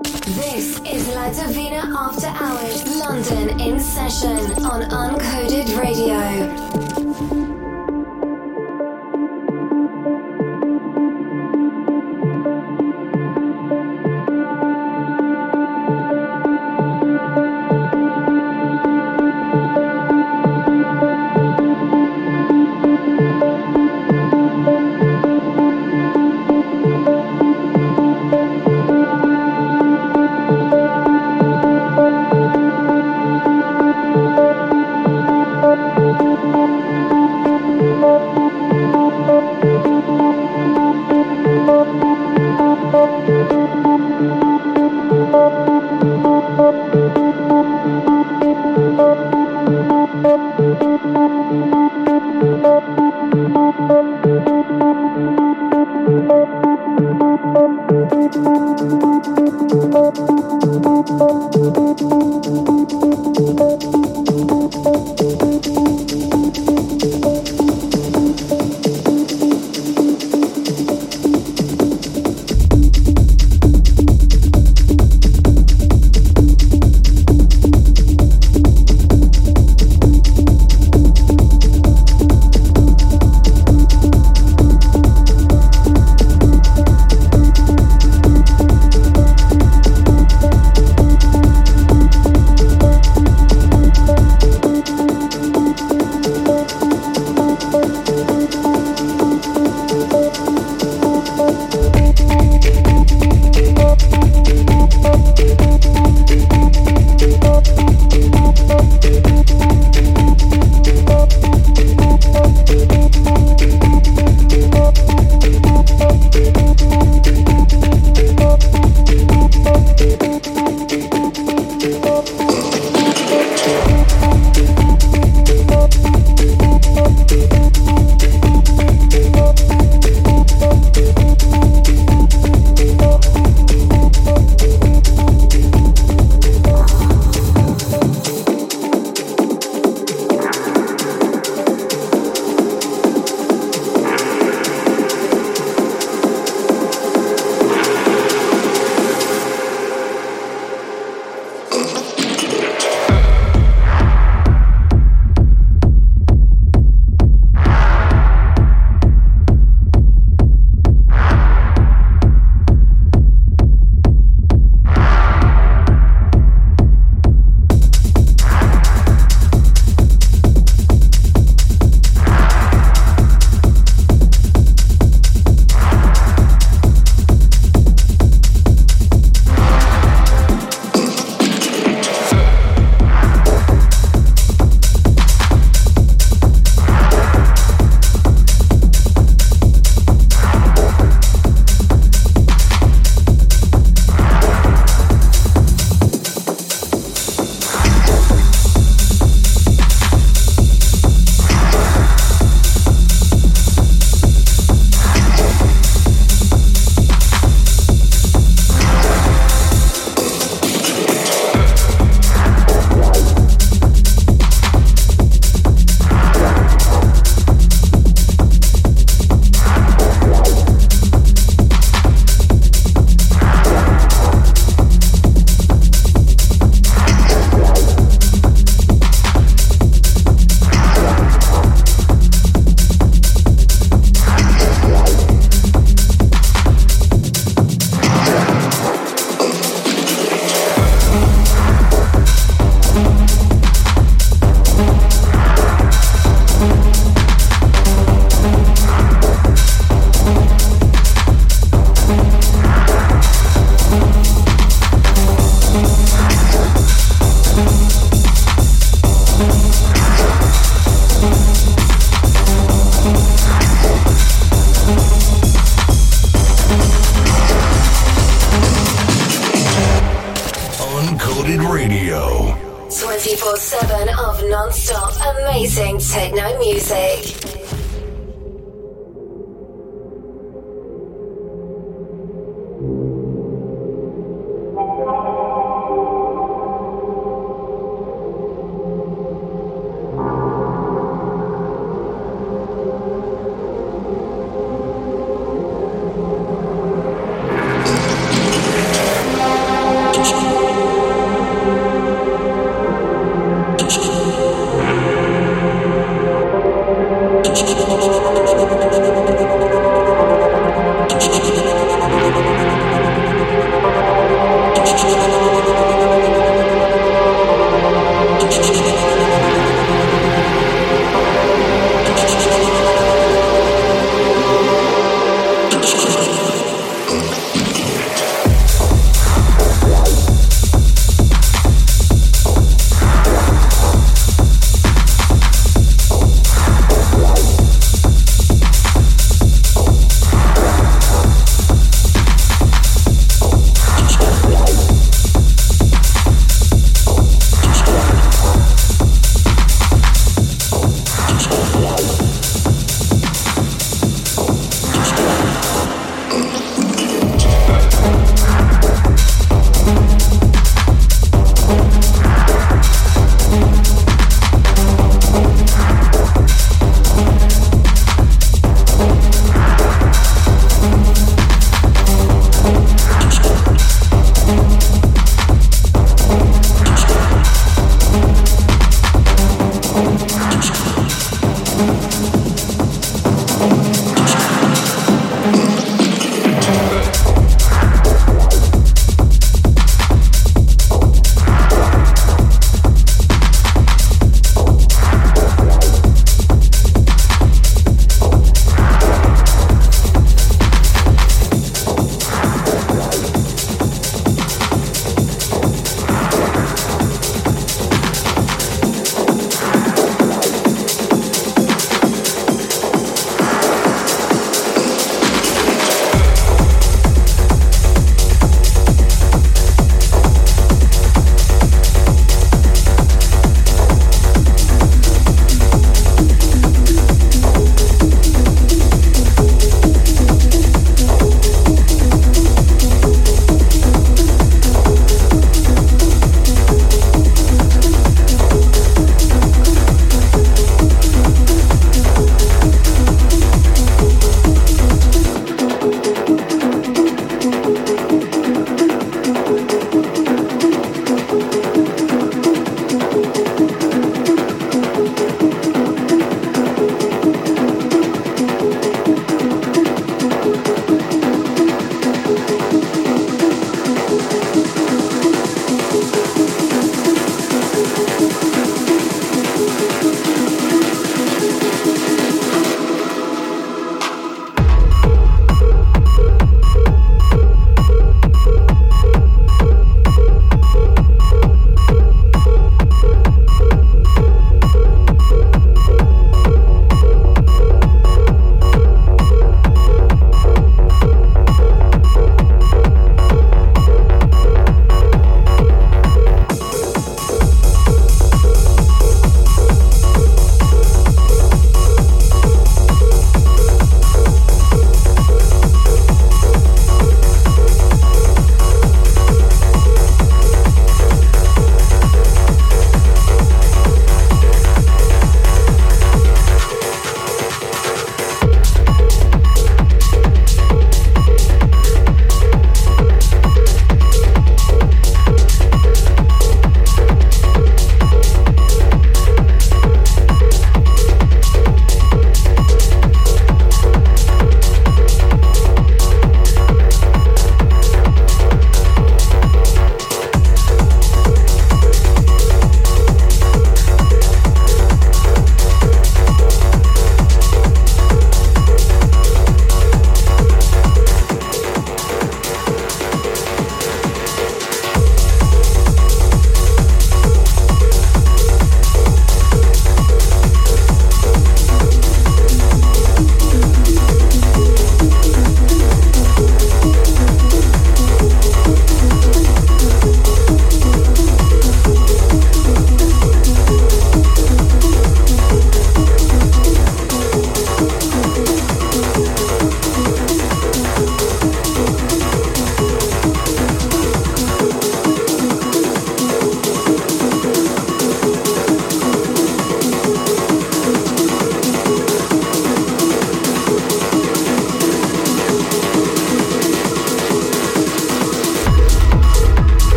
This is La Divina After Hours, London in session on Uncoded Radio.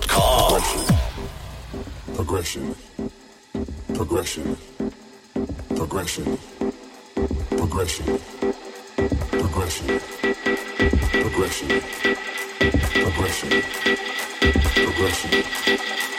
Progression. Progression. Progression. Progression. Progression. Progression. Progression. Progression. Progression.